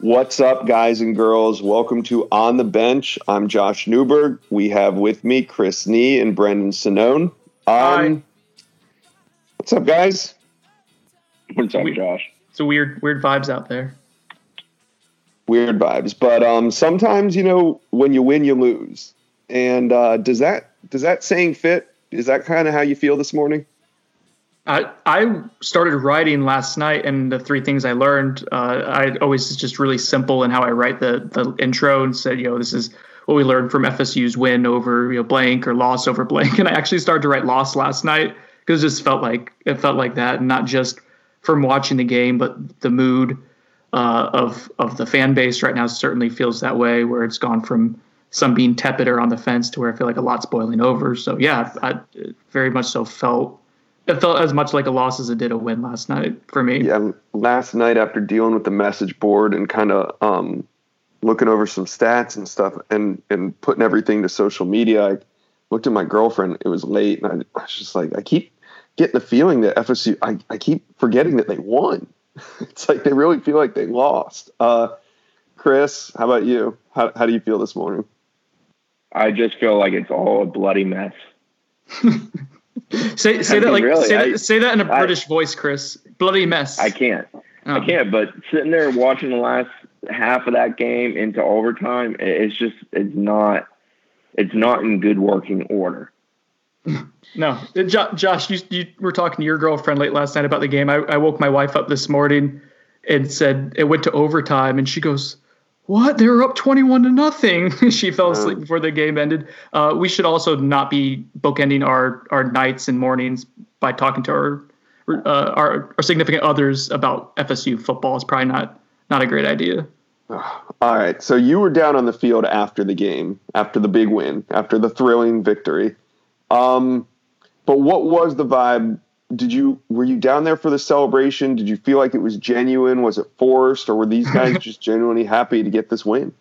What's up, guys and girls? Welcome to On the Bench. I'm Josh Newberg. We have with me Chris Nee and Brendan Sonnone. Um, Hi. What's up, guys? What's up, We- Josh? It's a weird, weird vibes out there. Weird vibes, but um, sometimes you know when you win, you lose. And uh, does that does that saying fit? Is that kind of how you feel this morning? I started writing last night, and the three things I learned, uh, I always just really simple in how I write the the intro, and said, you know, this is what we learned from FSU's win over you know blank or loss over blank, and I actually started to write loss last night because it just felt like it felt like that, and not just from watching the game, but the mood uh, of of the fan base right now certainly feels that way, where it's gone from some being tepid or on the fence to where I feel like a lot's boiling over. So yeah, I very much so felt it felt as much like a loss as it did a win last night for me. Yeah, last night after dealing with the message board and kind of um, looking over some stats and stuff and and putting everything to social media, I looked at my girlfriend. It was late, and I, I was just like, I keep getting the feeling that FSU. I, I keep forgetting that they won. it's like they really feel like they lost. Uh, Chris, how about you? How how do you feel this morning? I just feel like it's all a bloody mess. Say say I that mean, like really, say, I- that, say that in a I- British voice, Chris. Bloody mess. I can't. Oh. I can't. But sitting there watching the last half of that game into overtime, it's just it's not it's not in good working order. No, Uh, Jo- Josh, you, you were talking to your girlfriend late last night about the game. I, I woke my wife up this morning and said it went to overtime, and she goes, "What? They were up twenty-one to nothing." she fell asleep before the game ended. Uh, we should also not be bookending our our nights and mornings by talking to our uh, our, our significant others about FSU football. It's probably not not a great idea. All right, so you were down on the field after the game, after the big win, after the thrilling victory. Um, but what was the vibe? Did you were you down there for the celebration? Did you feel like it was genuine? Was it forced, or were these guys just genuinely happy to get this win?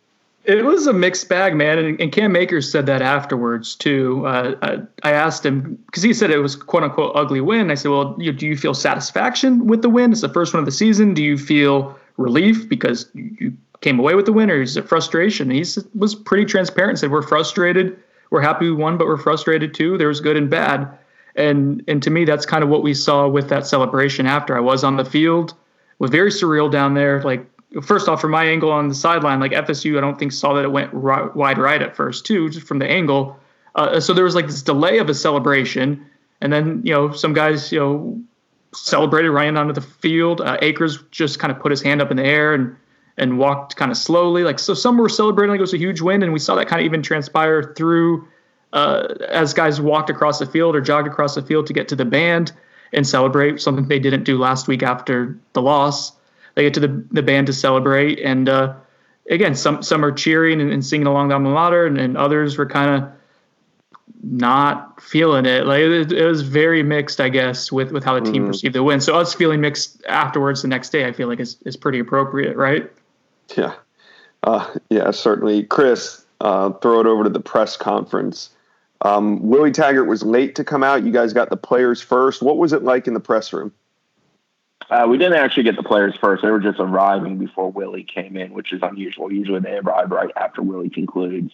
It was a mixed bag, man, and, and Cam Akers said that afterwards too. Uh, I, I asked him because he said it was "quote unquote" ugly win. I said, "Well, you, do you feel satisfaction with the win? It's the first one of the season. Do you feel relief because you, came away with the win, or is it frustration?" And he s- was pretty transparent. and Said, "We're frustrated. We're happy we won, but we're frustrated too. There was good and bad." And and to me, that's kind of what we saw with that celebration. After I was on the field, it was very surreal down there. Like first off, from my angle on the sideline, like FSU, I don't think saw that it went ri- wide right at first too, just from the angle. Uh, so there was like this delay of a celebration, and then you know some guys you know celebrated running onto the field. Uh, Akers just kind of put his hand up in the air and and walked kind of slowly. Like so, some were celebrating like it was a huge win, and we saw that kind of even transpire through uh, as guys walked across the field or jogged across the field to get to the band and celebrate something they didn't do last week after the loss. They get to the, the band to celebrate, and uh, again, some some are cheering and, and singing along the alma mater, and, and others were kind of not feeling it. Like it, it was very mixed, I guess, with with how the team Mhm. perceived the win. So us feeling mixed afterwards the next day, I feel like is is pretty appropriate, right? Yeah, uh, yeah, certainly. Chris, uh, throw it over to the press conference. Um, Willie Taggart was late to come out. You guys got the players first. What was it like in the press room? Uh, we didn't actually get the players first. They were just arriving before Willie came in, which is unusual. Usually they arrive right after Willie concludes.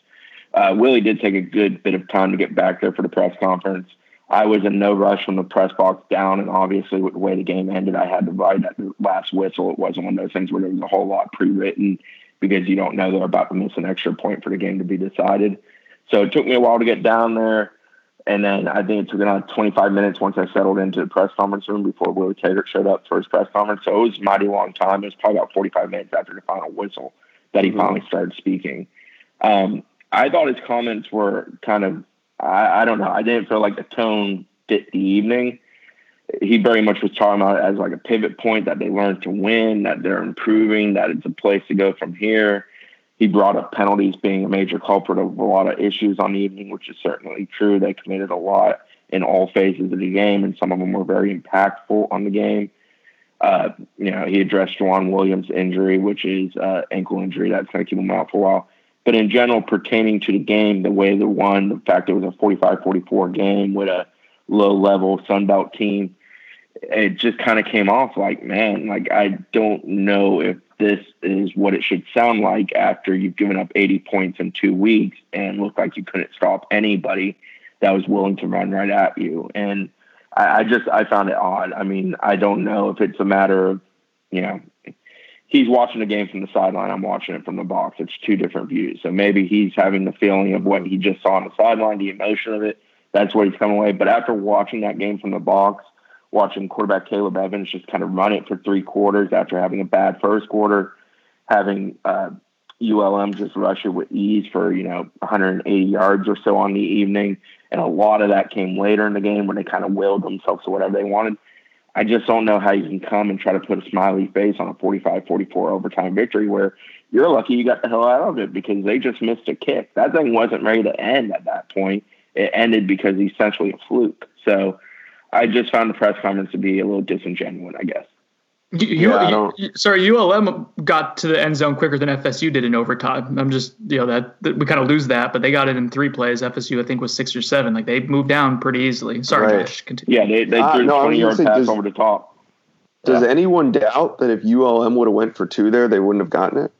Uh, Willie did take a good bit of time to get back there for the press conference. I was in no rush from the press box down, and obviously with the way the game ended, I had to ride at the last whistle. It wasn't one of those things where there was a whole lot pre-written because you don't know they're about to miss an extra point for the game to be decided. So it took me a while to get down there. And then I think it took another 25 minutes once I settled into the press conference room before Willie Taggart showed up for his press conference. So it was a mighty long time. It was probably about 45 minutes after the final whistle that he Mhm. finally started speaking. Um, I thought his comments were kind of, I, I don't know, I didn't feel like the tone fit the evening. He very much was talking about it as like a pivot point that they learned to win, that they're improving, that it's a place to go from here. He brought up penalties being a major culprit of a lot of issues on the evening, which is certainly true. They committed a lot in all phases of the game, and some of them were very impactful on the game. Uh, you know, he addressed Juwan Williams' injury, which is uh, ankle injury that's going to keep him out for a while. But in general, pertaining to the game, the way they won, the fact it was a 45 44 game with a low level Sun Belt team, it just kind of came off like, man, like I don't know if this is what it should sound like after you've given up 80 points in two weeks and looked like you couldn't stop anybody that was willing to run right at you. And I, I just I found it odd. I mean, I don't know if it's a matter of, you know, he's watching the game from the sideline. I'm watching it from the box. It's two different views. So maybe he's having the feeling of what he just saw on the sideline, the emotion of it. That's what he's coming away. But after watching that game from the box, watching quarterback Caleb Evans just kind of run it for three quarters after having a bad first quarter, having uh, ULM just rush it with ease for you know 180 yards or so on the evening, and a lot of that came later in the game when they kind of willed themselves to whatever they wanted. I just don't know how you can come and try to put a smiley face on a 45-44 overtime victory where you're lucky you got the hell out of it because they just missed a kick. That thing wasn't ready to end at that point. It ended because essentially a fluke. So I just found the press conference to be a little disingenuous, I guess. You, yeah, you, sorry, ULM got to the end zone quicker than FSU did in overtime. I'm just, you know, that, that we kind of lose that, but they got it in three plays. FSU, I think, was six or seven. Like they moved down pretty easily. Sorry, right. Josh. Continue. Yeah, they, they uh, threw no, 20 yard pass does, over the top. Does yeah. anyone doubt that if ULM would have went for two there, they wouldn't have gotten it?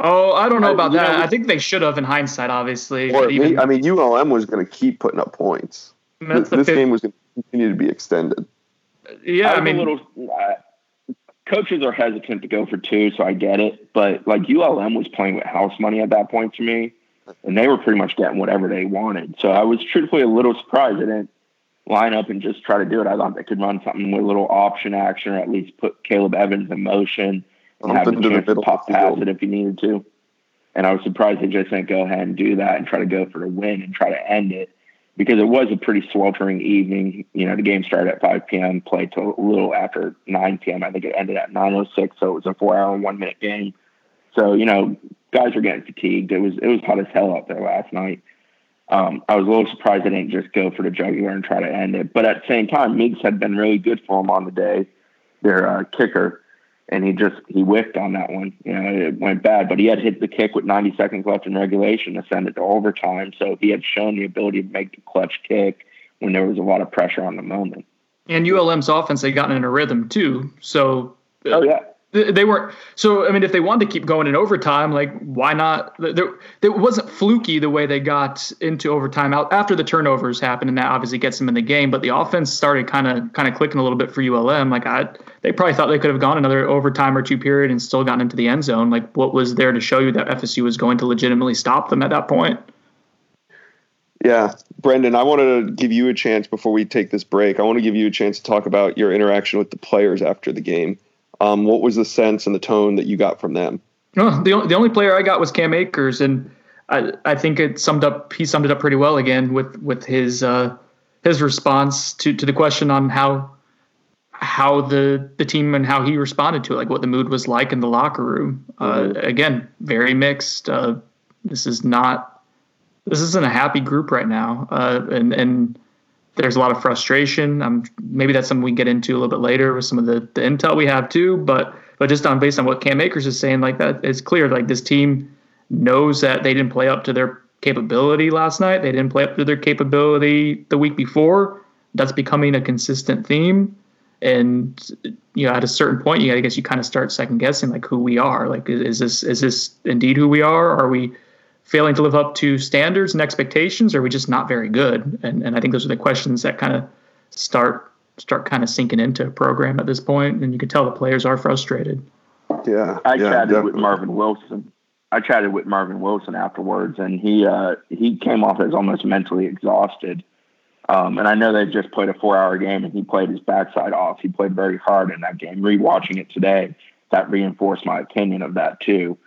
Oh, I don't know about I, that. Know, I think they should have in hindsight, obviously. Or even, I mean, ULM was going to keep putting up points. This, this game was going to continue to be extended. Yeah, I, I mean, little, uh, coaches are hesitant to go for two, so I get it. But like ULM was playing with house money at that point to me, and they were pretty much getting whatever they wanted. So I was truthfully a little surprised they didn't line up and just try to do it. I thought they could run something with a little option action, or at least put Caleb Evans in motion and have the chance to pop pass it if he needed to. And I was surprised they just didn't go ahead and do that and try to go for the win and try to end it because it was a pretty sweltering evening. You know, the game started at 5 p.m., played till a little after 9 p.m. I think it ended at 9:06, so it was a four-hour one-minute game. So you know, guys were getting fatigued. It was it was hot as hell out there last night. Um, I was a little surprised they didn't just go for the jugular and try to end it. But at the same time, Meigs had been really good for them on the day, their uh, kicker and he just he whiffed on that one. You know, it went bad, but he had hit the kick with 90 seconds left in regulation to send it to overtime. So he had shown the ability to make the clutch kick when there was a lot of pressure on the moment. And ULM's offense had gotten in a rhythm too. So oh yeah, they weren't so i mean if they wanted to keep going in overtime like why not there, it wasn't fluky the way they got into overtime out after the turnovers happened and that obviously gets them in the game but the offense started kind of kind of clicking a little bit for ulm like i they probably thought they could have gone another overtime or two period and still gotten into the end zone like what was there to show you that fsu was going to legitimately stop them at that point yeah, Brendan, I want to give you a chance before we take this break. I want to give you a chance to talk about your interaction with the players after the game. Um, what was the sense and the tone that you got from them? Oh, the the only player I got was Cam Akers, and I I think it summed up he summed it up pretty well again with with his uh, his response to to the question on how how the the team and how he responded to it, like what the mood was like in the locker room. Uh. Again, very mixed. Uh, this is not this isn't a happy group right now, uh, and and there's a lot of frustration. Um, maybe that's something we get into a little bit later with some of the, the intel we have too. But but just on based on what Cam Akers is saying, like that, it's clear like this team knows that they didn't play up to their capability last night. They didn't play up to their capability the week before. That's becoming a consistent theme. And you know, at a certain point, you I guess you kind of start second guessing like who we are. Like, is this is this indeed who we are? Are we failing to live up to standards and expectations, or are we just not very good? And and I think those are the questions that kind of start start kind of sinking into a program at this point, and you can tell the players are frustrated. Yeah, I yeah, chatted definitely. with Marvin Wilson. I chatted with Marvin Wilson afterwards, and he uh, he came off as almost mentally exhausted. Um, and I know they just played a four-hour game, and he played his backside off. He played very hard in that game. Rewatching it today, that reinforced my opinion of that too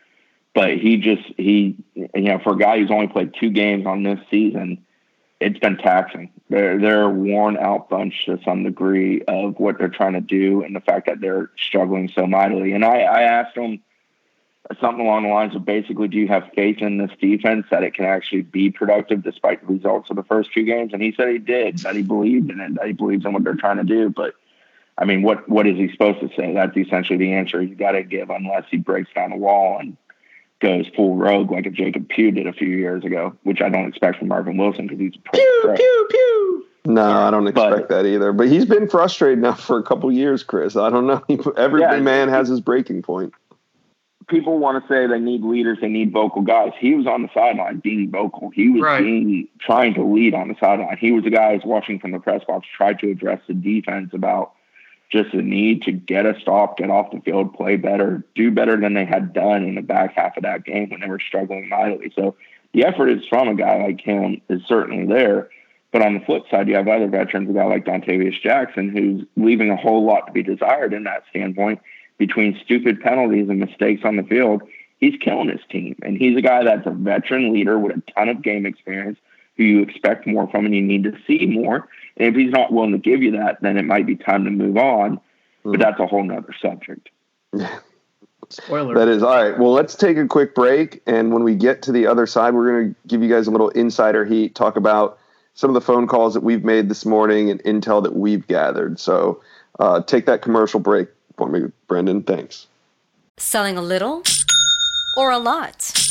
but he just he you know for a guy who's only played two games on this season, it's been taxing. They're they're a worn out bunch to some degree of what they're trying to do and the fact that they're struggling so mightily. And I, I asked him something along the lines of basically, do you have faith in this defense that it can actually be productive despite the results of the first two games? And he said he did, that he believed in it, that he believes in what they're trying to do. But I mean, what what is he supposed to say? That's essentially the answer he's got to give unless he breaks down the wall and goes full rogue like a Jacob Pugh did a few years ago, which I don't expect from Marvin Wilson because he's a pro. Pew, pew, pew. No, I don't expect but, that either. But he's been frustrated now for a couple years, Chris. I don't know. Every yeah, man has his breaking point. People want to say they need leaders, they need vocal guys. He was on the sideline being vocal. He was right. being trying to lead on the sideline. He was the guy who's watching from the press box, tried to address the defense about just the need to get a stop, get off the field, play better, do better than they had done in the back half of that game when they were struggling mightily. So the effort is from a guy like him is certainly there. But on the flip side, you have other veterans, a guy like Dontavious Jackson, who's leaving a whole lot to be desired in that standpoint between stupid penalties and mistakes on the field. He's killing his team. And he's a guy that's a veteran leader with a ton of game experience who you expect more from and you need to see more. And if he's not willing to give you that, then it might be time to move on. But hmm. that's a whole nother subject. Spoiler. That is all right. Well, let's take a quick break. And when we get to the other side, we're going to give you guys a little insider heat, talk about some of the phone calls that we've made this morning and intel that we've gathered. So uh, take that commercial break for me, Brendan. Thanks. Selling a little or a lot?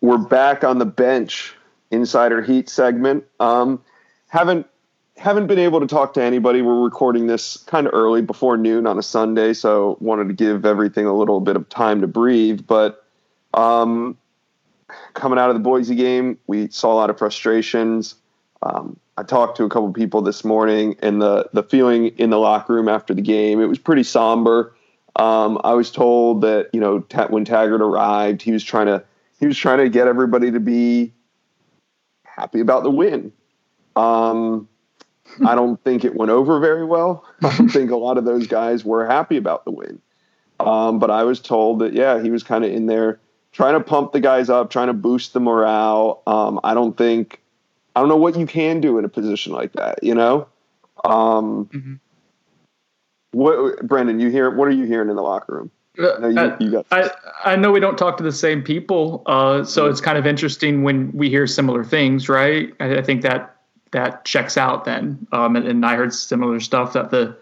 we're back on the bench insider heat segment. Um, haven't haven't been able to talk to anybody. We're recording this kind of early before noon on a Sunday, so wanted to give everything a little bit of time to breathe. But um, coming out of the Boise game, we saw a lot of frustrations. Um, I talked to a couple people this morning, and the the feeling in the locker room after the game, it was pretty somber. Um, I was told that you know when Taggart arrived, he was trying to he was trying to get everybody to be happy about the win. Um, I don't think it went over very well. I don't think a lot of those guys were happy about the win. Um, but I was told that yeah, he was kind of in there trying to pump the guys up, trying to boost the morale. Um, I don't think I don't know what you can do in a position like that. You know, um, mm-hmm. what Brendan? You hear? What are you hearing in the locker room? No, you, you I, I know we don't talk to the same people, uh, so it's kind of interesting when we hear similar things, right? I, I think that that checks out then. Um, and, and, I heard similar stuff that the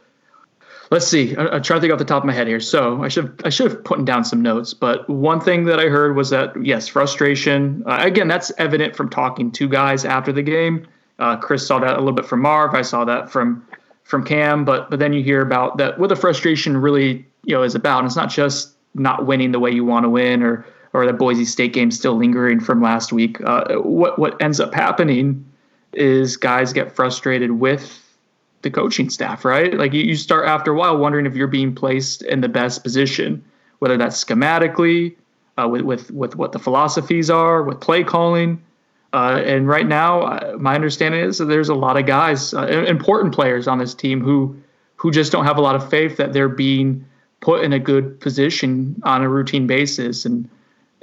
let's see, I, am trying to think off the top of my head here. So I should I should have put down some notes, but one thing that I heard was that yes, frustration. Uh, again, that's evident from talking to guys after the game. Uh, Chris saw that a little bit from Marv. I saw that from from Cam, but but then you hear about that what the frustration really you know is about. And it's not just not winning the way you want to win, or or the Boise State game still lingering from last week. Uh, what what ends up happening is guys get frustrated with the coaching staff, right? Like you, you start after a while wondering if you're being placed in the best position, whether that's schematically, uh, with with with what the philosophies are, with play calling. Uh, and right now, uh, my understanding is that there's a lot of guys, uh, important players on this team who who just don't have a lot of faith that they're being put in a good position on a routine basis. And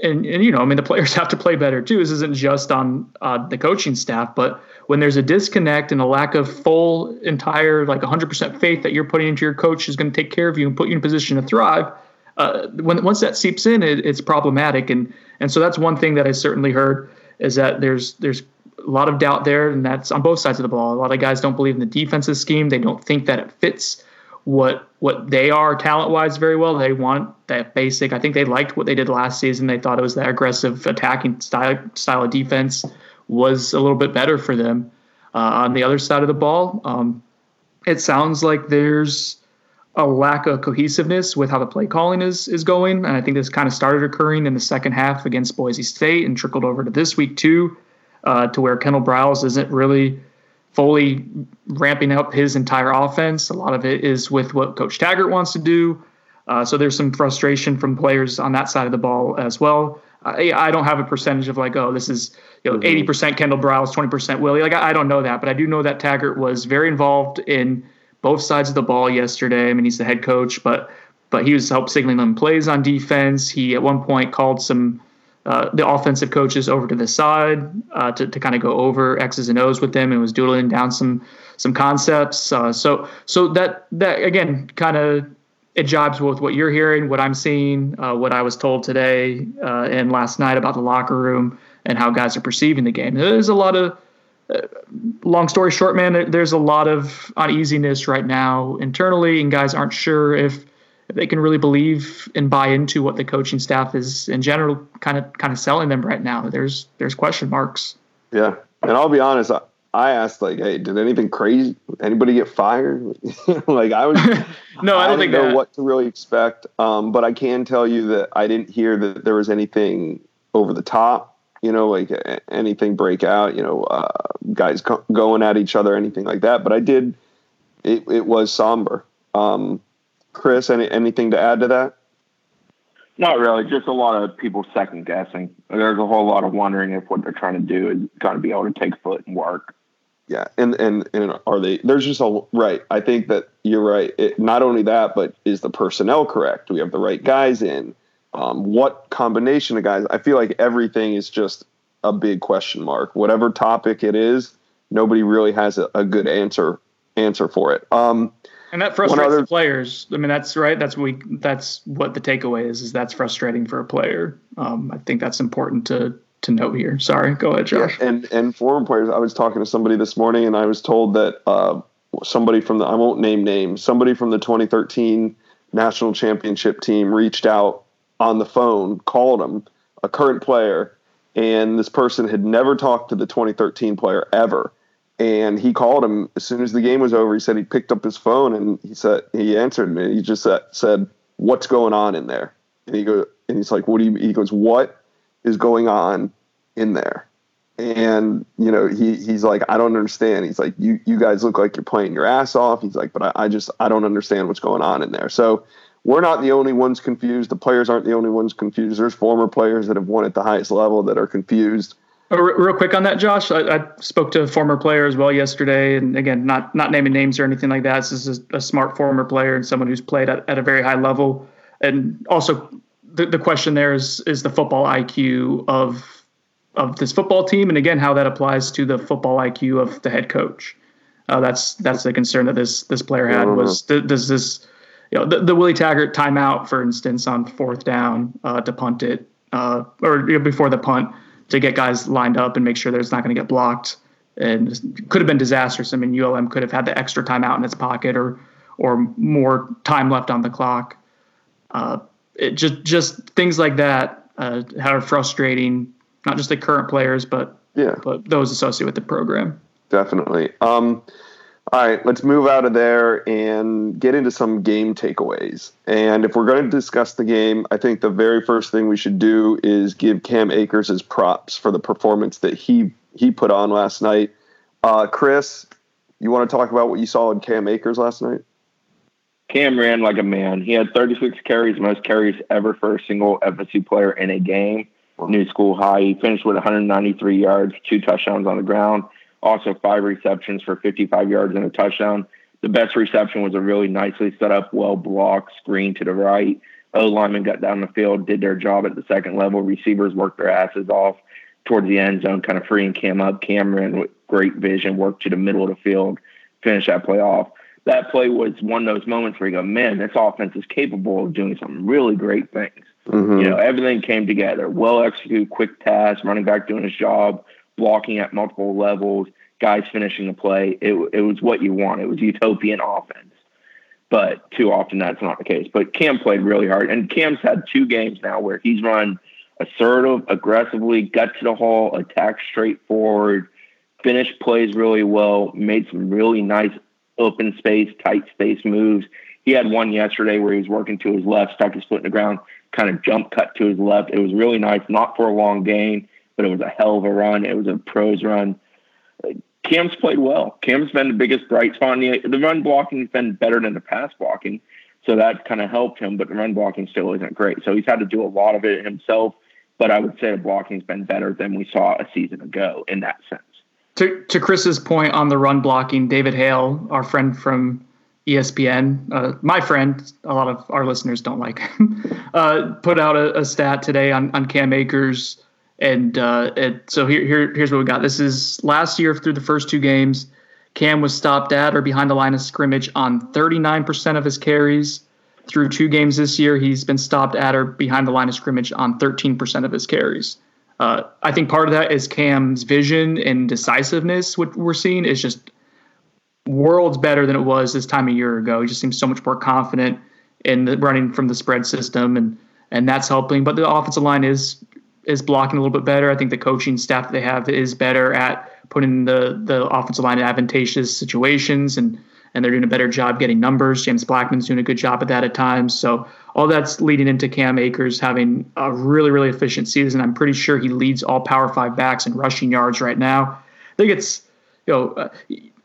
and and you know, I mean, the players have to play better too. This isn't just on uh, the coaching staff, but when there's a disconnect and a lack of full, entire, like 100% faith that you're putting into your coach is going to take care of you and put you in a position to thrive. Uh, when once that seeps in, it, it's problematic, and and so that's one thing that I certainly heard is that there's there's a lot of doubt there, and that's on both sides of the ball. A lot of guys don't believe in the defensive scheme; they don't think that it fits what what they are talent wise very well. They want that basic. I think they liked what they did last season. They thought it was that aggressive attacking style style of defense was a little bit better for them. Uh, on the other side of the ball, um, it sounds like there's a lack of cohesiveness with how the play calling is is going, and I think this kind of started occurring in the second half against Boise State and trickled over to this week too, uh, to where Kendall Briles isn't really fully ramping up his entire offense. A lot of it is with what Coach Taggart wants to do. Uh, so there's some frustration from players on that side of the ball as well. I, I don't have a percentage of like, oh, this is you know, mm-hmm. 80% Kendall Briles, 20% Willie. Like I, I don't know that, but I do know that Taggart was very involved in both sides of the ball yesterday. I mean, he's the head coach, but but he was help signaling them plays on defense. He at one point called some uh, the offensive coaches over to the side uh, to, to kind of go over X's and O's with them and was doodling down some some concepts. Uh, so so that that again kind of it jibes with what you're hearing, what I'm seeing, uh, what I was told today uh, and last night about the locker room and how guys are perceiving the game. There's a lot of long story short, man. There's a lot of uneasiness right now internally, and guys aren't sure if if they can really believe and buy into what the coaching staff is in general kind of kind of selling them right now. There's there's question marks. Yeah, and I'll be honest. I, I asked like, "Hey, did anything crazy? Anybody get fired?" like I was. no, I don't I think know that. what to really expect. Um, but I can tell you that I didn't hear that there was anything over the top. You know, like anything break out. You know, uh, guys co- going at each other, anything like that. But I did. It, it was somber. Um, Chris, any anything to add to that? Not really. Just a lot of people second guessing. There's a whole lot of wondering if what they're trying to do is going to be able to take foot and work. Yeah, and and and are they? There's just a right. I think that you're right. It, not only that, but is the personnel correct? Do we have the right guys in? Um, what combination of guys? I feel like everything is just a big question mark. Whatever topic it is, nobody really has a, a good answer answer for it. Um, and that frustrates other, the players. I mean, that's right. That's we. That's what the takeaway is. Is that's frustrating for a player. Um, I think that's important to to note here. Sorry, go ahead, Josh. Yeah, and and former players. I was talking to somebody this morning, and I was told that uh, somebody from the I won't name names. Somebody from the 2013 national championship team reached out on the phone, called him, a current player, and this person had never talked to the 2013 player ever and he called him as soon as the game was over. He said he picked up his phone and he said he answered me. He just said, "What's going on in there?" And he goes, and he's like, "What do you?" He goes, "What is going on in there?" And you know, he he's like, "I don't understand." He's like, "You you guys look like you're playing your ass off." He's like, "But I, I just I don't understand what's going on in there." So we're not the only ones confused. The players aren't the only ones confused. There's former players that have won at the highest level that are confused uh, real quick on that, Josh. I, I, spoke to a former player as well yesterday, and again, not not naming names or anything like that. This is a, a smart former player and someone who's played at, at a very high level. And also, the, the question there is is the football IQ of of this football team, and again, how that applies to the football IQ of the head coach. Uh, that's that's the concern that this this player had was th- does this you know the, the Willie Taggart timeout, for instance, on fourth down uh, to punt it uh, or you know, before the punt to get guys lined up and make sure there's not going to get blocked. And could have been disastrous. I mean, ULM could have had the extra timeout in its pocket or or more time left on the clock. Uh, it just just things like that uh, are frustrating, not just the current players, but yeah, but those associated with the program. Definitely. Um, all right, let's move out of there and get into some game takeaways. And if we're going to discuss the game, I think the very first thing we should do is give Cam Akers his props for the performance that he he put on last night. Uh, Chris, you want to talk about what you saw in Cam Akers last night? Cam ran like a man. He had 36 carries, most carries ever for a single FSU player in a game. New school high. He finished with 193 yards, two touchdowns on the ground also five receptions for 55 yards and a touchdown. The best reception was a really nicely set up, well blocked screen to the right. O lineman got down the field, did their job at the second level. Receivers worked their asses off towards the end zone, kind of freeing Cam up. Cameron with great vision worked to the middle of the field, finish that play off. That play was one of those moments where you go, man, this offense is capable of doing some really great things. Mm-hmm. You know, everything came together. Well executed, quick pass, running back doing his job, blocking at multiple levels, guys finishing the play. It, it was what you want. It was utopian offense. But too often that's not the case. But Cam played really hard. And Cam's had two games now where he's run assertive, aggressively, gut to the hole, attack straightforward, finished plays really well, made some really nice open space, tight space moves. He had one yesterday where he was working to his left, stuck his foot in the ground, kind of jump cut to his left. It was really nice, not for a long gain, but it was a hell of a run. It was a pros run. Cam's played well. Cam's been the biggest bright spot. The, the run blocking has been better than the pass blocking, so that kind of helped him. But the run blocking still isn't great. So he's had to do a lot of it himself. But I would say the blocking's been better than we saw a season ago in that sense. To to Chris's point on the run blocking, David Hale, our friend from ESPN, uh, my friend, a lot of our listeners don't like him, uh, put out a, a, stat today on, on Cam Akers. And uh, it, so here, here, here's what we got. This is last year through the first two games. Cam was stopped at or behind the line of scrimmage on 39% of his carries. Through two games this year, he's been stopped at or behind the line of scrimmage on 13% of his carries. Uh, I think part of that is Cam's vision and decisiveness. What we're seeing is just worlds better than it was this time a year ago. He just seems so much more confident in the running from the spread system, and and that's helping. But the offensive line is is blocking a little bit better. I think the coaching staff they have is better at putting the the offensive line in advantageous situations, and and they're doing a better job getting numbers. James Blackman's doing a good job at that at times. So all that's leading into Cam Akers having a really really efficient season. I'm pretty sure he leads all Power Five backs in rushing yards right now. I think it's you know. Uh,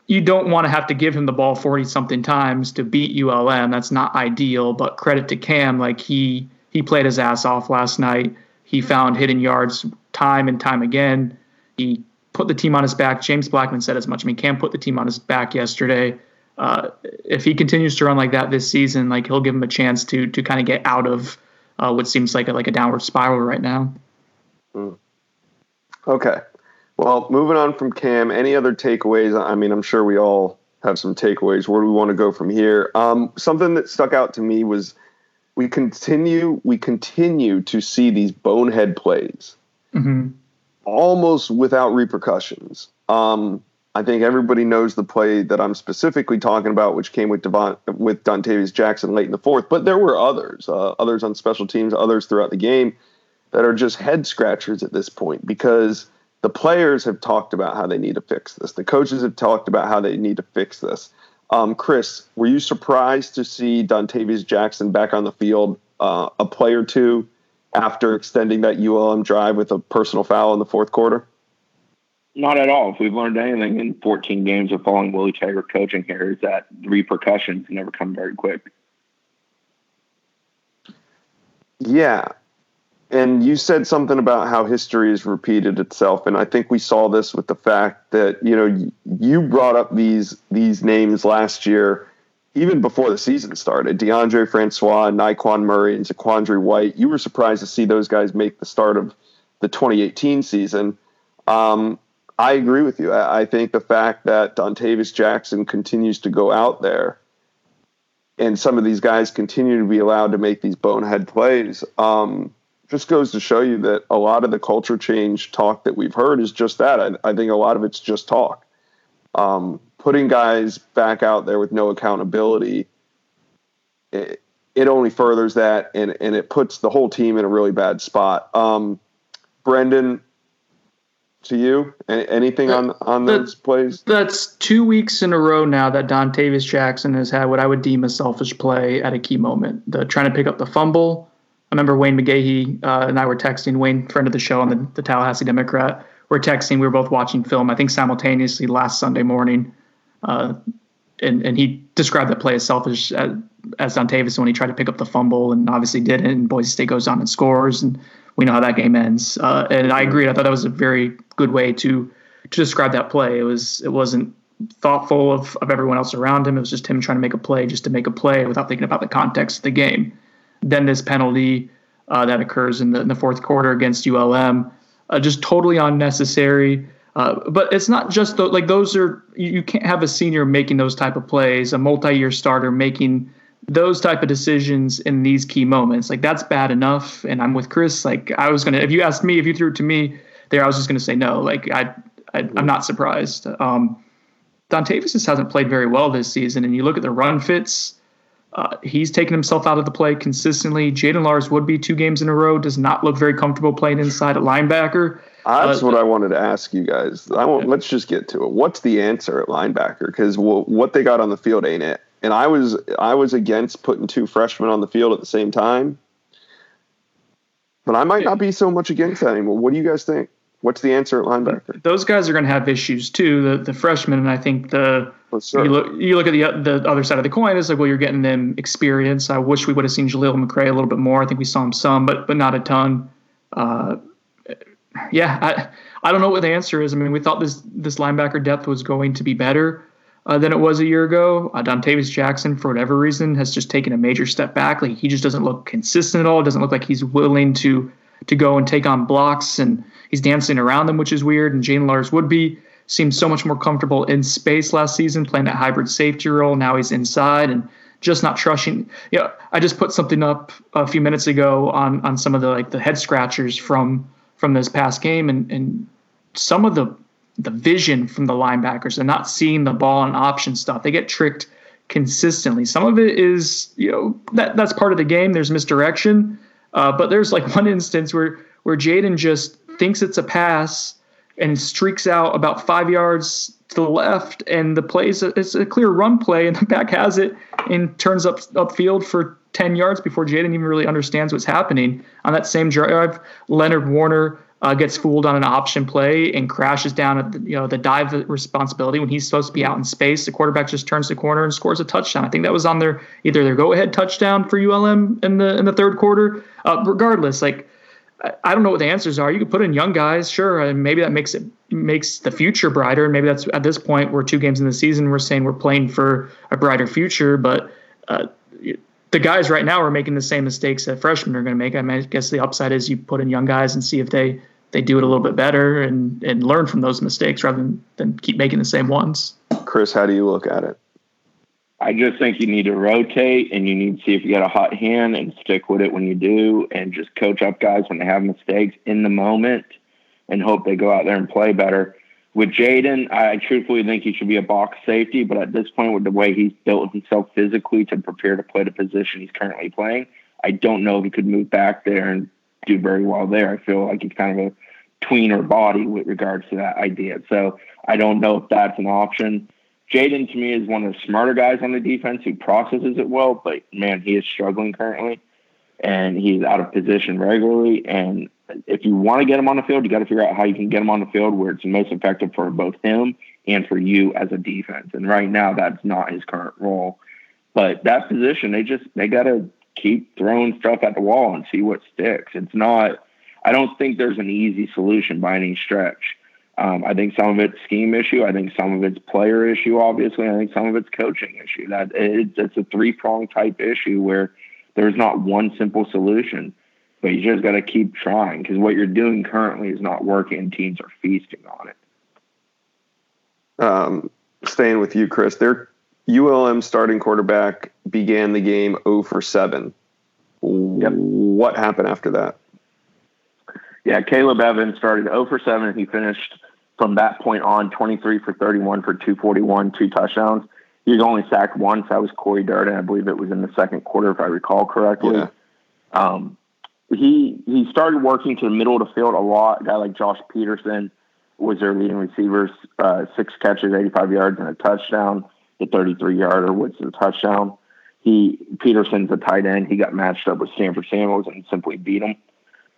you don't want to have to give him the ball 40 something times to beat ULM. That's not ideal, but credit to Cam, like he he played his ass off last night. He found hidden yards time and time again. He put the team on his back. James Blackman said as much. I mean, Cam put the team on his back yesterday. Uh, if he continues to run like that this season, like he'll give him a chance to to kind of get out of uh, what seems like a, like a downward spiral right now. Mm. Okay, well, moving on from Cam, any other takeaways? I mean, I'm sure we all have some takeaways. Where do we want to go from here? Um, something that stuck out to me was we continue we continue to see these bonehead plays mm-hmm. almost without repercussions. Um, I think everybody knows the play that I'm specifically talking about, which came with Devon with Dontavious Jackson late in the fourth. But there were others, uh, others on special teams, others throughout the game that are just head scratchers at this point because the players have talked about how they need to fix this. The coaches have talked about how they need to fix this. Um, Chris, were you surprised to see Dontavious Jackson back on the field uh, a play or two after extending that ULM drive with a personal foul in the fourth quarter? Not at all. If we've learned anything in 14 games of following Willie Taggart coaching here, is that the repercussions never come very quick. Yeah, and you said something about how history has repeated itself and i think we saw this with the fact that you know you brought up these these names last year even before the season started. DeAndre francois Nyqwan murray and zaquandre white. You were surprised to see those guys make the start of the 2018 season. Um, i agree with you. I, I think the fact that dontavious jackson continues to go out there and some of these guys continue to be allowed to make these bonehead plays um, just goes to show you that a lot of the culture change talk that we've heard is just that. I, I think a lot of it's just talk. Um, putting guys back out there with no accountability, it, it, only furthers that and, and it puts the whole team in a really bad spot. Um, Brendan, to you, anything on on those plays? That's two weeks in a row now that Dontavious Jackson has had what I would deem a selfish play at a key moment. The trying to pick up the fumble I remember Wayne McGahee uh, and I were texting. Wayne, friend of the show on the, the Tallahassee Democrat, we're texting. We were both watching film. I think simultaneously last Sunday morning, uh, and and he described that play as selfish as, as Dontavious when he tried to pick up the fumble and obviously did it. And Boise State goes on and scores, and we know how that game ends. Uh, and I agreed. I thought that was a very good way to to describe that play. It was it wasn't thoughtful of, of everyone else around him. It was just him trying to make a play just to make a play without thinking about the context of the game. Then this penalty uh, that occurs in the, in the fourth quarter against ULM, uh, just totally unnecessary. Uh, but it's not just the, like those are you can't have a senior making those type of plays, a multi-year starter making those type of decisions in these key moments. Like that's bad enough. And I'm with Chris. Like I was gonna, if you asked me, if you threw it to me there, I was just gonna say no. Like I, I am not surprised. Um, Dontavious hasn't played very well this season, and you look at the run fits. Uh, he's taken himself out of the play consistently. Jaiden Lars-Woodbey two games in a row. Does not look very comfortable playing inside at linebacker. That's uh, what I wanted to ask you guys. I want, let's just get to it. What's the answer at linebacker? Because what they got on the field ain't it. And I was I was against putting two freshmen on the field at the same time, but I might not be so much against that anymore. What do you guys think? What's the answer at linebacker? Those guys are going to have issues too. The the freshmen, and I think the well, you look you look at the the other side of the coin. It's like, well, you're getting them experience. I wish we would have seen Jaleel McRae a little bit more. I think we saw him some, but but not a ton. Uh, yeah, I I don't know what the answer is. I mean, we thought this this linebacker depth was going to be better uh, than it was a year ago. Uh, Dontavious Jackson, for whatever reason, has just taken a major step back. Like he just doesn't look consistent at all. It doesn't look like he's willing to to go and take on blocks, and he's dancing around them, which is weird. And Jaiden Lars-Woodbey seemed so much more comfortable in space last season, playing that hybrid safety role. Now he's inside and just not trusting. You know, I just put something up a few minutes ago on on some of the like the head scratchers from from this past game, and and some of the the vision from the linebackers and not seeing the ball and option stuff. They get tricked consistently. Some of it is, you know, that that's part of the game. There's misdirection, uh, but there's like one instance where where Jaden just thinks it's a pass and streaks out about five yards to the left, and the play is a, it's a clear run play, and the back has it and turns up upfield for 10 yards before Jaden even really understands what's happening. On that same drive, Leonard Warner uh, gets fooled on an option play and crashes down at the, you know the dive responsibility when he's supposed to be out in space. The quarterback just turns the corner and scores a touchdown. I think that was on their either their go ahead touchdown for ULM in the in the third quarter. Uh, regardless, like I don't know what the answers are. You could put in young guys, sure, and maybe that makes it makes the future brighter. And maybe that's at this point we're two games in the season. We're saying we're playing for a brighter future, but. Uh, the guys right now are making the same mistakes that freshmen are going to make. I, mean, I guess the upside is you put in young guys and see if they they do it a little bit better and and learn from those mistakes rather than, than keep making the same ones. Chris, how do you look at it? I just think you need to rotate and you need to see if you got a hot hand and stick with it when you do and just coach up guys when they have mistakes in the moment and hope they go out there and play better. With Jaden, I truthfully think he should be a box safety, but at this point, with the way he's built himself physically to prepare to play the position he's currently playing, I don't know if he could move back there and do very well there. I feel like he's kind of a tweener body with regards to that idea. So I don't know if that's an option. Jaden to me is one of the smarter guys on the defense who processes it well, but man, he is struggling currently and he's out of position regularly. And if you want to get him on the field, you got to figure out how you can get him on the field where it's most effective for both him and for you as a defense. And right now, that's not his current role. But that position, they just they got to keep throwing stuff at the wall and see what sticks. It's not. I don't think there's an easy solution by any stretch. Um, I think some of it's scheme issue. I think some of it's player issue. Obviously, I think some of it's coaching issue. That it, it's a three prong type issue where there's not one simple solution, but you just got to keep trying because what you're doing currently is not working, and teams are feasting on it. Um, staying with you, Chris, they're ULM starting quarterback began the game 0 for 7. Yep. What happened after that? Yeah, Caleb Evans started 0 for 7. He finished from that point on 23 for 31 for 241, two touchdowns. He was only sacked once. That was Corey Durden. I believe it was in the second quarter, if I recall correctly. Yeah. Um, he he started working to the middle of the field a lot. A guy like Josh Pederson was their leading receiver, uh, six catches, 85 yards, and a touchdown the 33 yarder, which is a touchdown. He Pederson's a tight end. He got matched up with Stanford Samuels and simply beat him.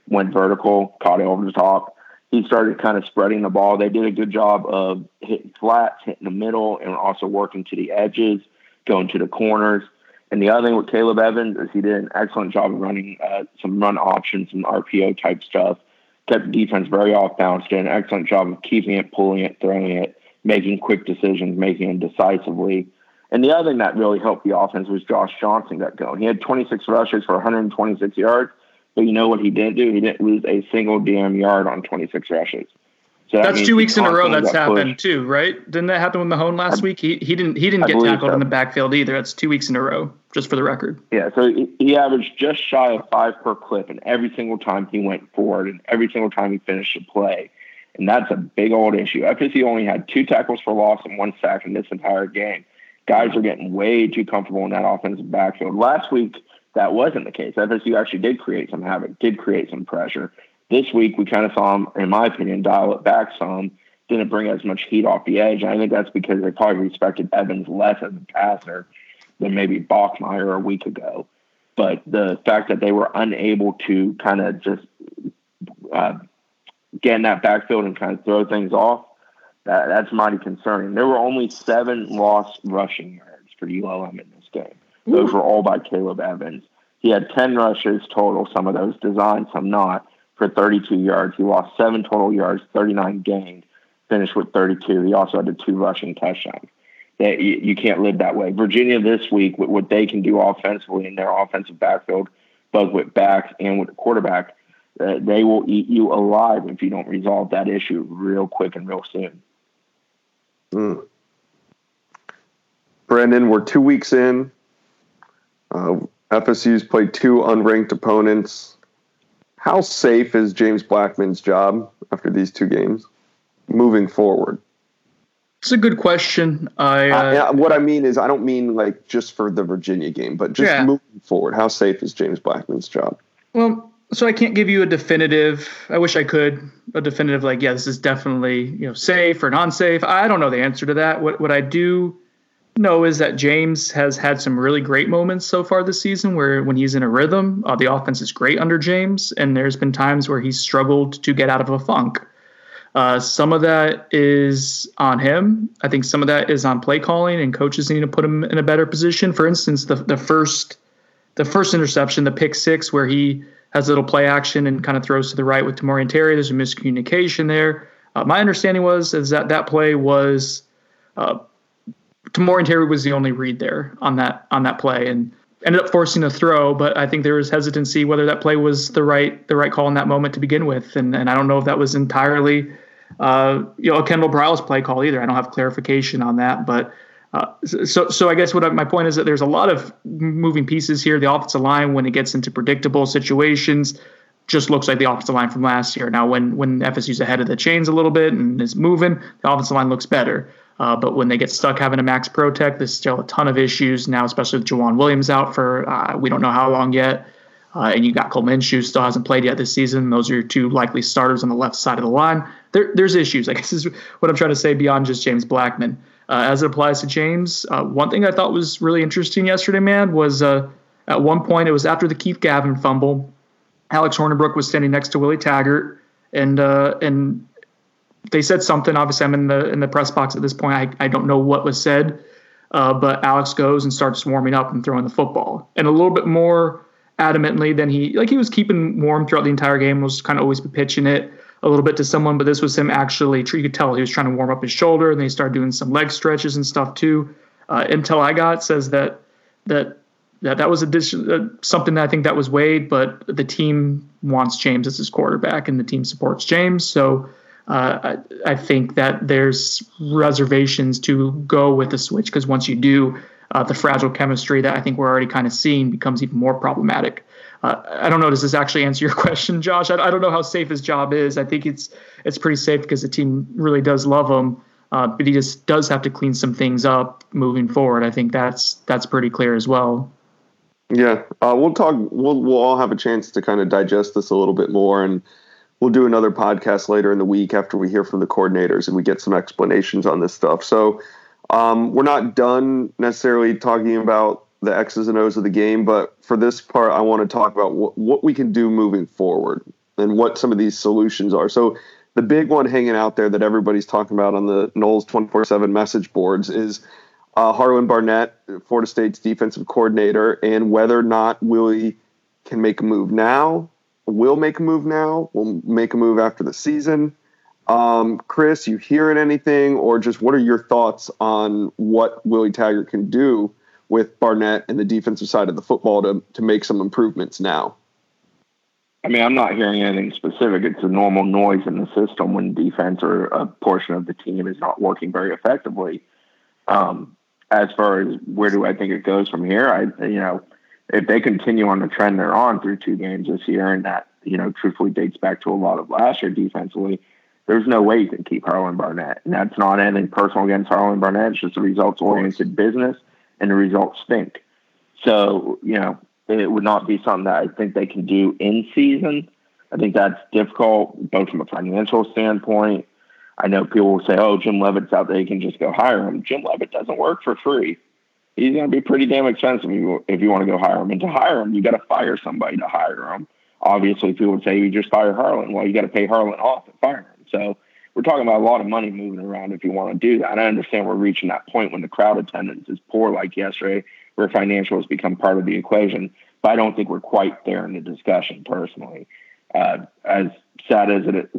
Went vertical, caught it over the top. He started kind of spreading the ball. They did a good job of hitting flats, hitting the middle, and also working to the edges, going to the corners. And the other thing with Caleb Evans is he did an excellent job of running uh, some run options, some RPO type stuff. Kept the defense very off balance. Did an excellent job of keeping it, pulling it, throwing it, making quick decisions, making them decisively. And the other thing that really helped the offense was Josh Johnson got going. He had 26 rushes for 126 yards, but you know what he didn't do? He didn't lose a single damn yard on 26 rushes. So that that's two weeks in a row that's happened pushed. too, right? Didn't that happen with Mahone last I, week? He he didn't he didn't get tackled so. in the backfield either. That's two weeks in a row, just for the record. Yeah, so he, he averaged just shy of five per clip, and every single time he went forward, and every single time he finished a play, and that's a big old issue. FSU only had two tackles for loss and one sack in this entire game. Guys are getting way too comfortable in that offensive backfield. Last week, that wasn't the case. FSU actually did create some havoc, did create some pressure. This week, we kind of saw them, in my opinion, dial it back some. Didn't bring as much heat off the edge. I think that's because they probably respected Evans less as a passer than maybe Bachmeier a week ago. But the fact that they were unable to kind of just uh, get in that backfield and kind of throw things off, that, that's mighty concerning. There were only seven lost rushing yards for ULM in this game. Those were all by Caleb Evans. He had 10 rushes total, some of those designed, some not for 32 yards. He lost seven total yards, 39 gained, finished with 32. He also had a two rushing touchdowns. That you, can't live that way. Virginia this week, what they can do offensively in their offensive backfield, both with backs and with the quarterback, uh, they will eat you alive if you don't resolve that issue real quick and real soon. Mm. Brendan, we're two weeks in. Uh, FSU's played two unranked opponents. How safe is James Blackman's job after these two games moving forward? It's a good question. I, uh, uh, what I mean is, I don't mean like just for the Virginia game, but just yeah. moving forward. How safe is James Blackman's job? Well, so I can't give you a definitive. I wish I could a definitive like, yeah, this is definitely you know safe or non-safe. I don't know the answer to that. What what I do know is that James has had some really great moments so far this season where when he's in a rhythm, uh, the offense is great under James, and there's been times where he's struggled to get out of a funk. Uh, some of that is on him. I think some of that is on play calling, and coaches need to put him in a better position. For instance, the the first the first interception, the pick six, where he has a little play action and kind of throws to the right with Tamorrion Terry. There's a miscommunication there. Uh, my understanding was is that that play was uh, Tamorrion Terry was the only read there on that on that play and ended up forcing a throw, but I think there was hesitancy whether that play was the right the right call in that moment to begin with, and and I don't know if that was entirely uh, you know a Kendall Briles play call either. I don't have clarification on that, but. Uh, so, so I guess what I, my point is that there's a lot of moving pieces here. The offensive line, when it gets into predictable situations, just looks like the offensive line from last year. Now, when when FSU's ahead of the chains a little bit and is moving, the offensive line looks better. Uh, but when they get stuck having a max pro tech, there's still a ton of issues now, especially with Joejuan Williams out for uh, we don't know how long yet. Uh, and you got Cole Minshew still hasn't played yet this season. Those are your two likely starters on the left side of the line. There, there's issues. I guess is what I'm trying to say beyond just James Blackman. Uh, as it applies to James, uh, one thing I thought was really interesting yesterday, man, was uh, at one point it was after the Keith Gavin fumble. Alex Hornibrook was standing next to Willie Taggart, and and they said something. Obviously, I'm in the in the press box at this point. I, I don't know what was said, uh, but Alex goes and starts warming up and throwing the football, and a little bit more adamantly than he like he was keeping warm throughout the entire game. Was kind of always pitching it a little bit to someone, but this was him actually. You could tell he was trying to warm up his shoulder, and then he started doing some leg stretches and stuff too. Uh, intel I got says that that that that was addition, uh, something that I think that was weighed, but the team wants James as his quarterback, and the team supports James, so uh, I, I, think that there's reservations to go with the switch because once you do, uh, the fragile chemistry that I think we're already kind of seeing becomes even more problematic. Uh, I don't know. Does this actually answer your question, Josh? I, I, don't know how safe his job is. I think it's it's pretty safe because the team really does love him, uh, but he just does have to clean some things up moving forward. I think that's that's pretty clear as well. Yeah, uh, we'll talk. We'll we'll all have a chance to kind of digest this a little bit more and we'll do another podcast later in the week after we hear from the coordinators and we get some explanations on this stuff. So um, we're not done necessarily talking about the X's and O's of the game, but for this part, I want to talk about what, what we can do moving forward and what some of these solutions are. So the big one hanging out there that everybody's talking about on the Noles 24/7 message boards is uh, Harlan Barnett, Florida State's defensive coordinator, and whether or not Willie can make a move now will make a move now. We'll make a move after the season. Um, Chris, you hearing anything, or just what are your thoughts on what Willie Taggart can do with Barnett and the defensive side of the football to to make some improvements now? I mean, I'm not hearing anything specific. It's a normal noise in the system when defense or a portion of the team is not working very effectively. Um, as far as where do I think it goes from here, I you know, if they continue on the trend they're on through two games this year, and that you know truthfully dates back to a lot of last year defensively, there's no way you can keep Harlan Barnett, and that's not anything personal against Harlan Barnett. It's just a results oriented business, and the results stink. So you know, it would not be something that I think they can do in season. I think that's difficult, both from a financial standpoint. I know people will say, "Oh, Jim Leavitt's out there; you can just go hire him." Jim Leavitt doesn't work for free. He's going to be pretty damn expensive if you, if you want to go hire him. And to hire him, you got to fire somebody to hire him. Obviously, people would say you just fire Harlan. Well, you got to pay Harlan off and fire him. So we're talking about a lot of money moving around if you want to do that. And I understand we're reaching that point when the crowd attendance is poor, like yesterday, where financial has become part of the equation but I don't think we're quite there in the discussion personally. Uh, as sad as it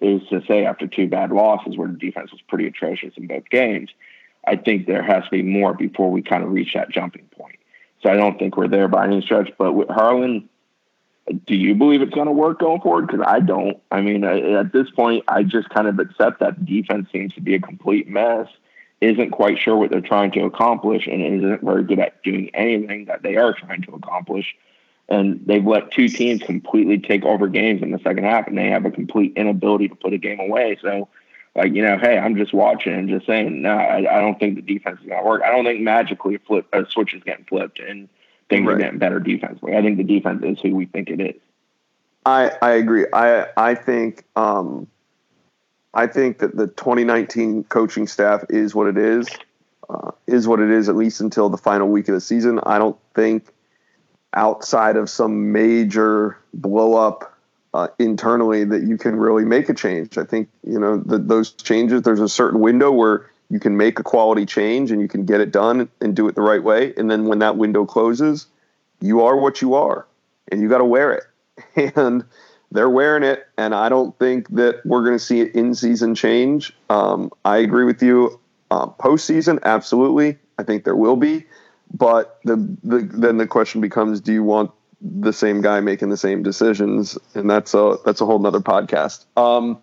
is to say after two bad losses where the defense was pretty atrocious in both games, I think there has to be more before we kind of reach that jumping point. So I don't think we're there by any stretch. But with Harlan, do you believe it's going to work going forward? Because I don't. I mean, at this point, I just kind of accept that the defense seems to be a complete mess isn't quite sure what they're trying to accomplish and isn't very good at doing anything that they are trying to accomplish. And they've let two teams completely take over games in the second half, and they have a complete inability to put a game away. So, like, you know, hey, I'm just watching and just saying, no, I, I don't think the defense is going to work. I don't think magically a, flip, a switch is getting flipped and things right. are getting better defensively. I think the defense is who we think it is. I, I agree. I I think um, I think that the 2019 coaching staff is what it is, uh, is what it is at least until the final week of the season. I don't think outside of some major blow up uh, internally that you can really make a change. I think you know the, those changes. There's a certain window where you can make a quality change and you can get it done and do it the right way. And then when that window closes, you are what you are, and you got to wear it. And they're wearing it, and I don't think that we're going to see it in season change. Um, I agree with you. Uh, postseason, absolutely. I think there will be, but the, the then the question becomes: Do you want the same guy making the same decisions? And that's a that's a whole nother podcast. Um,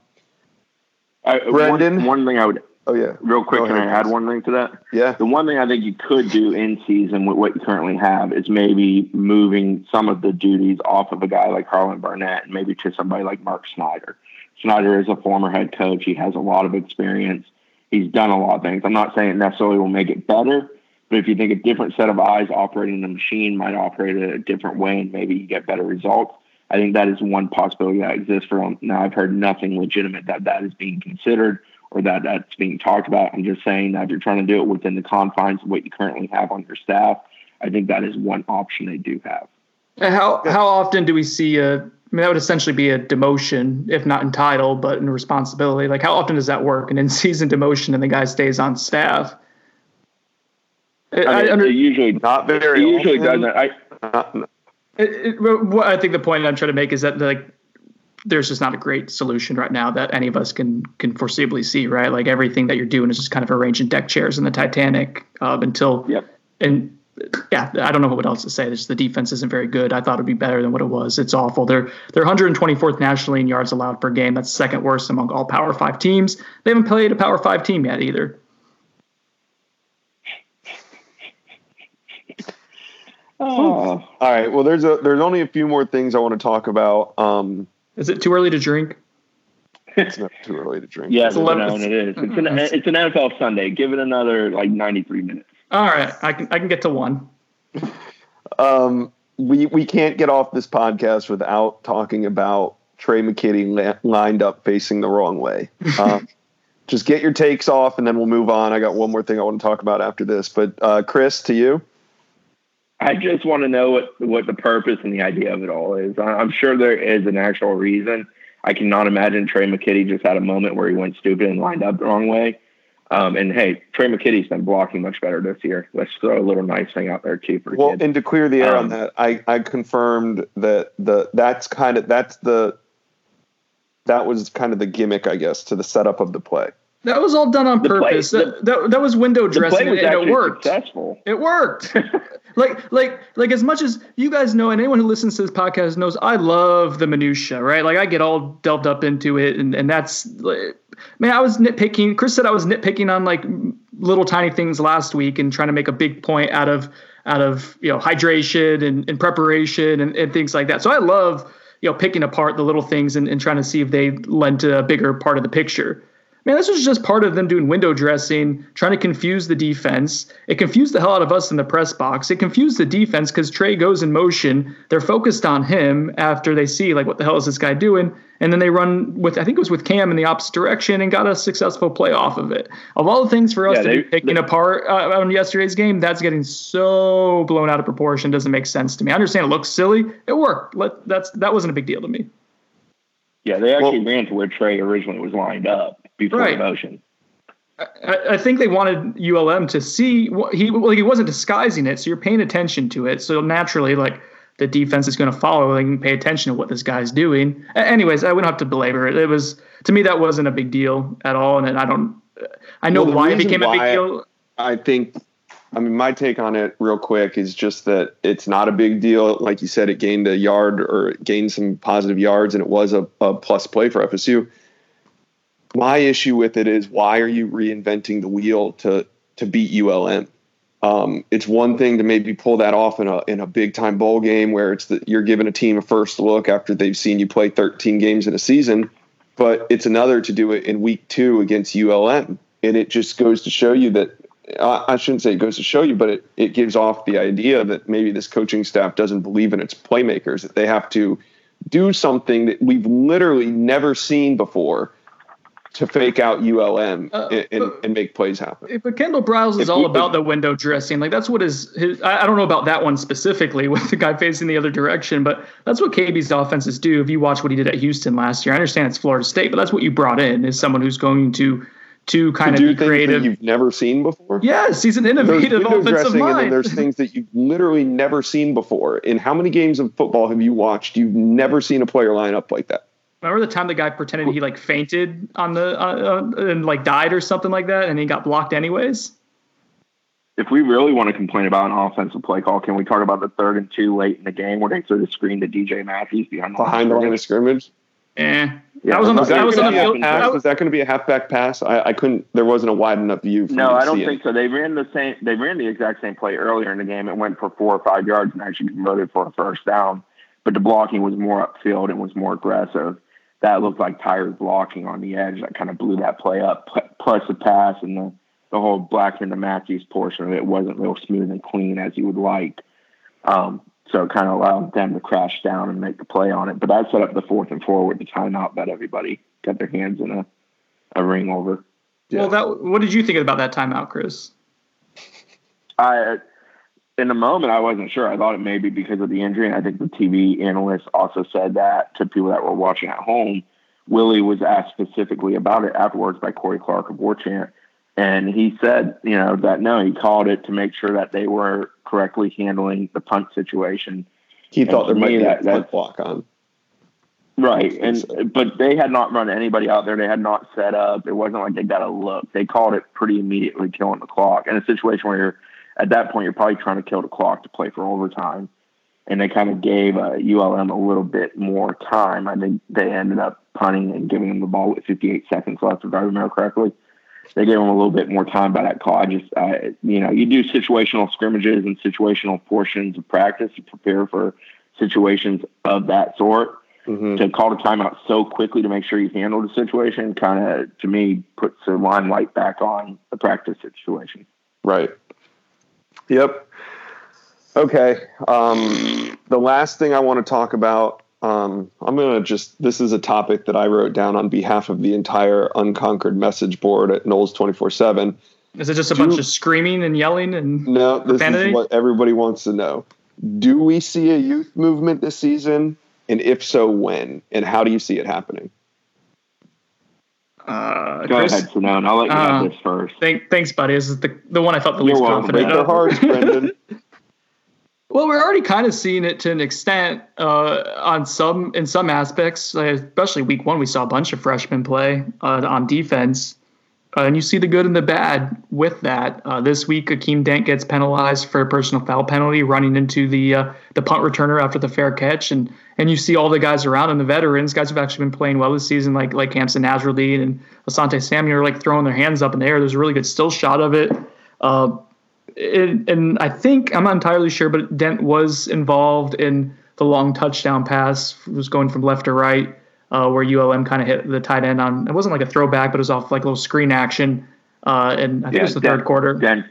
I, Brendan, one, one thing I would Oh yeah. Real quick, can I add one thing to that? Yeah. The one thing I think you could do in season with what you currently have is maybe moving some of the duties off of a guy like Harlan Barnett and maybe to somebody like Mark Snyder. Snyder is a former head coach. He has a lot of experience. He's done a lot of things. I'm not saying it necessarily will make it better, but if you think a different set of eyes operating the machine might operate it a different way and maybe you get better results, I think that is one possibility that exists for. Now, I've heard nothing legitimate that that is being considered or that that's being talked about. I'm just saying that if you're trying to do it within the confines of what you currently have on your staff, I think that is one option they do have. How how often do we see a? I mean, that would essentially be a demotion, if not in title, but in responsibility. Like, how often does that work? An in-season demotion, and the guy stays on staff. I, mean, I under, usually not very. It usually often. doesn't. I, it, it, what I think the point I'm trying to make is that like there's just not a great solution right now that any of us can can foreseeably see, right? Like everything that you're doing is just kind of arranging deck chairs in the Titanic um, until yep. and yeah, I don't know what else to say. Just the defense isn't very good. I thought it'd be better than what it was. It's awful. They're they're 124th nationally in yards allowed per game. That's second worst among all Power Five teams. They haven't played a Power Five team yet either. Oh. All right. Well, there's a there's only a few more things I want to talk about. Um, is it too early to drink? it's not too early to drink. Yes, it's 11, it is. It's an, it's an NFL Sunday. Give it another like 93 minutes. All right, I can I can get to one. Um, we we can't get off this podcast without talking about Trey McKitty la- lined up facing the wrong way. Um, just get your takes off, and then we'll move on. I got one more thing I want to talk about after this. But uh, Chris, to you. I just want to know what what the purpose and the idea of it all is. I'm sure there is an actual reason. I cannot imagine Trey McKitty just had a moment where he went stupid and lined up the wrong way. Um, and hey, Trey McKitty's been blocking much better this year. Let's throw a little nice thing out there too for well. And to clear the air um, on that, I I confirmed that the that's kind of that's the that was kind of the gimmick, I guess, to the setup of the play. That was all done on The play- purpose. the- that, that, that was window dressing, was and it worked. successful. It worked. like, like, like as much as you guys know, and anyone who listens to this podcast knows, I love the minutia, right? Like, I get all delved up into it, and and that's, like, man, I was nitpicking. Chris said I was nitpicking on like little tiny things last week and trying to make a big point out of out of you know hydration and, and preparation and, and things like that. So I love you know picking apart the little things and, and trying to see if they lend to a bigger part of the picture. Man, this was just part of them doing window dressing, trying to confuse the defense. It confused the hell out of us in the press box. It confused the defense because Trey goes in motion. They're focused on him after they see like what the hell is this guy doing, and then they run with I think it was with Cam in the opposite direction and got a successful play off of it. Of all the things for us Yeah, to they- be picking they- apart uh, on yesterday's game, that's getting so blown out of proportion. Doesn't make sense to me. I understand it looks silly. It worked. Let, that's that wasn't a big deal to me. Yeah, they actually Well- ran to where Trey originally was lined up before Right. the motion. I, I think they wanted ULM to see what he well he wasn't disguising it, so you're paying attention to it. So naturally, like the defense is going to follow. and pay attention to what this guy's doing. A- anyways, I wouldn't have to belabor it. It was to me that wasn't a big deal at all, and I don't. I know Well, why it reason became a big deal. I think, I mean, my take on it, real quick, is just that it's not a big deal. Like you said, it gained a yard or gained some positive yards, and it was a, a plus play for FSU. My issue with it is why are you reinventing the wheel to to beat ULM? Um, it's one thing to maybe pull that off in a in a big time bowl game where it's that you're giving a team a first look after they've seen you play 13 games in a season, but it's another to do it in week two against ULM, and it just goes to show you that I I shouldn't say it goes to show you, but it, it gives off the idea that maybe this coaching staff doesn't believe in its playmakers, that they have to do something that we've literally never seen before to fake out ULM Uh, and, and, but- and make plays happen. But Kendall Briles is If all we- about the window dressing. Like that's what his, his I don't know about that one specifically with the guy facing the other direction, but that's what KB's offenses do. If you watch what he did at Houston last year, I understand it's Florida State, but that's what you brought in is someone who's going to to kind to do of be things creative. that you've never seen before. Yes, he's an innovative window offensive dressing, and then there's things that you've literally never seen before. In how many games of football have you watched? You've never seen a player line up like that. Remember the time the guy pretended he like fainted on the uh, uh, and like died or something like that, and he got blocked anyways. If we really want to complain about an offensive play call, can we talk about the third and two late in the game where they threw the screen to DJ Matthews behind the line Behind the line of scrimmage. Eh, Yeah, that was on the was that was on the gonna field. Pass, was was- that going to be a halfback pass? I, I couldn't. There wasn't a wide enough view. For No, me to I don't see think it. so. They ran the same. They ran the exact same play earlier in the game. It went for four or five yards and actually converted for a first down. But the blocking was more upfield and was more aggressive. That looked like Tyre's blocking on the edge. That kind of blew that play up. Plus the pass and the the whole Blackman to Matthews portion of it wasn't real smooth and clean as you would like. Um, so it kind of allowed them to crash down and make the play on it. But that set up the fourth and four with the timeout that everybody got their hands in a, a ring over. Well, that what did you think about that timeout, Chris? I in the moment I wasn't sure. I thought it may be because of the injury, and I think the TV analyst also said that to people that were watching at home. Willie was asked specifically about it afterwards by Corey Clark of Warchant, and he said, you know, that no, he called it to make sure that they were correctly handling the punt situation. He And thought there might be a that- punt block on. Right, and but they had not run anybody out there. They had not set up. It wasn't like they got a look. They called it pretty immediately, killing the clock. In a situation where you're at that point, you're probably trying to kill the clock to play for overtime, and they kind of gave uh, ULM a little bit more time. I think they ended up punting and giving them the ball with 58 seconds left, if I remember correctly. They gave them a little bit more time by that call. I just, I, you know, you do situational scrimmages and situational portions of practice to prepare for situations of that sort Mhm. to call the timeout so quickly to make sure you handle the situation kind of to me puts the limelight back on the practice situation Right. Yep. Okay. Um, the last thing I want to talk about, um, I'm going to just, this is a topic that I wrote down on behalf of the entire Unconquered message board at Noles 24 7. Is it just a Do- bunch of screaming and yelling and No, this Profanity? is what everybody wants to know. Do we see a youth movement this season? And if so, when? And how do you see it happening? Uh, go Chris? ahead Simone. i'll let you Uh, have this first Thank, thanks, buddy. This is the the one I felt the You're least welcome. Break confident. their of. hearts, Brendan. Well, we're already kind of seeing it to an extent uh, on some in some aspects, especially week one. We saw a bunch of freshmen play uh, on defense, uh, and you see the good and the bad with that. Uh, this week, Akeem Dent gets penalized for a personal foul penalty, running into the uh, the punt returner after the fair catch, and and you see all the guys around and the veterans, guys who've actually been playing well this season, like like Hamsah Nasirildeen and Asante Samuel, are like throwing their hands up in the air. There's a really good still shot of it. Uh, it and I think I'm not entirely sure, but Dent was involved in the long touchdown pass, it was going from left to right uh, where ULM kind of hit the tight end on. It wasn't like a throwback, but it was off like a little screen action. Uh, and I think yeah, it was the Dent, third quarter. Dent,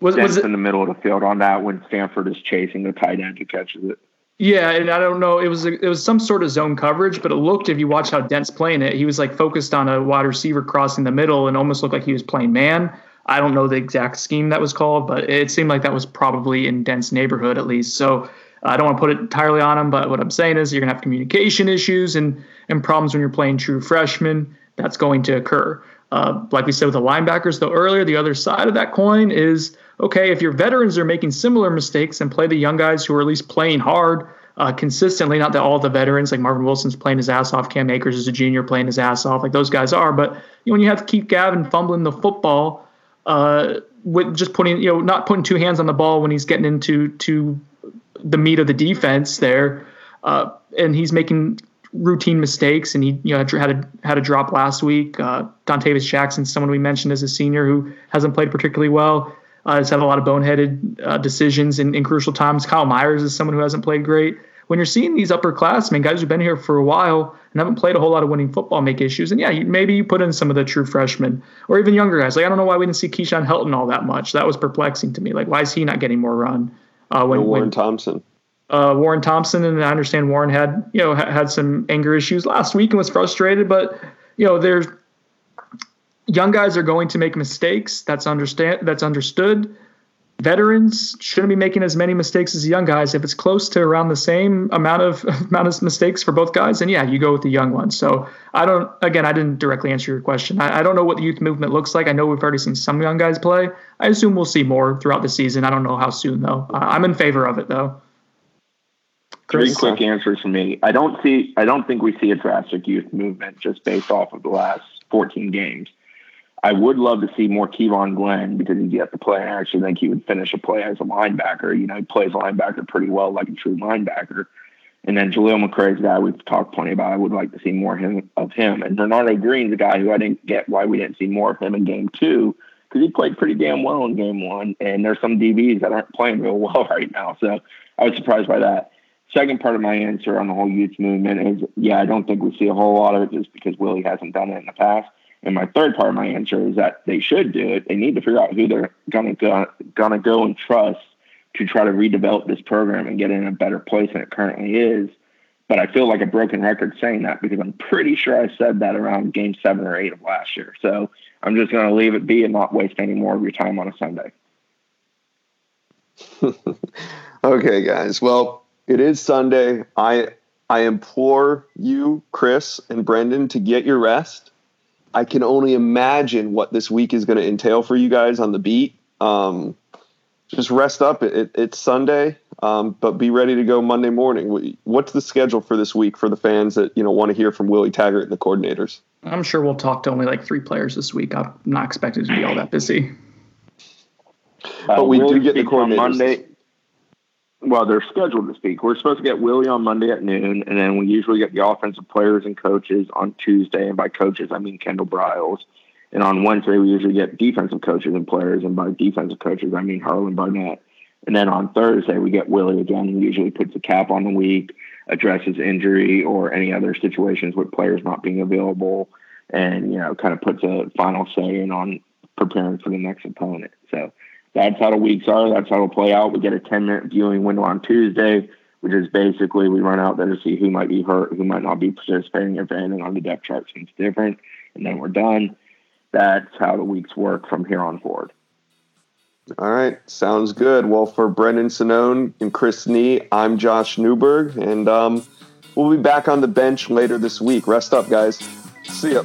was, Dent's was it, in the middle of the field on that when Stanford is chasing the tight end who catches it. Yeah, and I don't know. It was it was some sort of zone coverage, but it looked if you watch how Dent's playing it, he was like focused on a wide receiver crossing the middle, and almost looked like he was playing man. I don't know the exact scheme that was called, but it seemed like that was probably in Dent's neighborhood at least. So I don't want to put it entirely on him, but what I'm saying is you're gonna have communication issues and and problems when you're playing true freshmen. That's going to occur. Uh, like we said with the linebackers, though earlier, the other side of that coin is okay if your veterans are making similar mistakes and play the young guys who are at least playing hard uh, consistently. Not that all the veterans like Marvin Wilson's playing his ass off, Cam Akers is a junior playing his ass off, like those guys are. But you know, when you have to Keith Gavin fumbling the football, uh, with just putting you know not putting two hands on the ball when he's getting into to the meat of the defense there, uh, and he's making routine mistakes, and he you know had a had a drop last week. Uh, Dontavious Jackson, someone we mentioned as a senior who hasn't played particularly well, uh, has had a lot of boneheaded uh, decisions in, in crucial times. Kyle Myers is someone who hasn't played great. When you're seeing these upperclassmen, guys who've been here for a while and haven't played a whole lot of winning football, make issues, and yeah, you, maybe you put in some of the true freshmen or even younger guys. Like I don't know why we didn't see Keyshawn Helton all that much. That was perplexing to me. Like why is he not getting more run? Uh, when, Warren when, Thompson uh, Warren Thompson, and I understand Warren had you know had some anger issues last week and was frustrated. But you know, there's young guys are going to make mistakes. That's understand. That's understood. Veterans shouldn't be making as many mistakes as young guys. If it's close to around the same amount of amount of mistakes for both guys, then yeah, you go with the young ones. So I don't. Again, I didn't directly answer your question. I, I don't know what the youth movement looks like. I know we've already seen some young guys play. I assume we'll see more throughout the season. I don't know how soon though. I'm in favor of it though. Three quick answers for me. I don't see. I don't think we see a drastic youth movement just based off of the last 14 games. I would love to see more Kevon Glenn because he's yet to play. I actually think he would finish a play as a linebacker. You know, he plays linebacker pretty well, like a true linebacker. And then Jaleel McRae's a guy we've talked plenty about. I would like to see more him, of him. And Bernardo Green's a guy who I didn't get why we didn't see more of him in game two because he played pretty damn well in game one. And there's some DBs that aren't playing real well right now. So I was surprised by that. Second part of my answer on the whole youth movement is yeah, I don't think we see a whole lot of it just because Willie hasn't done it in the past. And my third part of my answer is that they should do it. They need to figure out who they're gonna go, gonna go and trust to try to redevelop this program and get it in a better place than it currently is. But I feel like a broken record saying that because I'm pretty sure I said that around game seven or eight of last year. So I'm just going to leave it be and not waste any more of your time on a Sunday. okay, guys. Well, it is Sunday. I I implore you, Chris and Brendan, to get your rest. I can only imagine what this week is going to entail for you guys on the beat. Um, just rest up. It, it, it's Sunday, um, but be ready to go Monday morning. What's the schedule for this week for the fans that you know want to hear from Willie Taggart and the coordinators? I'm sure we'll talk to only like three players this week. I'm not expected to be all that busy. But we uh, do get the coordinators. Monday well, they're scheduled to speak. We're supposed to get Willie on Monday at noon, and then we usually get the offensive players and coaches on Tuesday. And by coaches, I mean Kendall Briles. And on Wednesday, we usually get defensive coaches and players. And by defensive coaches, I mean Harlan Barnett. And then on Thursday, we get Willie again. He usually puts a cap on the week, addresses injury or any other situations with players not being available, and, you know, kind of puts a final say in on preparing for the next opponent. So that's how the weeks are. That's how it'll play out. We get a 10 minute viewing window on Tuesday, which is basically we run out there to see who might be hurt, who might not be participating, if anything on the depth chart seems different, and then we're done. That's how the weeks work from here on forward. All right, sounds good. Well, for Brendan Sonnone and Chris Nee, I'm Josh Newberg, and um, we'll be back on the bench later this week. Rest up, guys. See ya.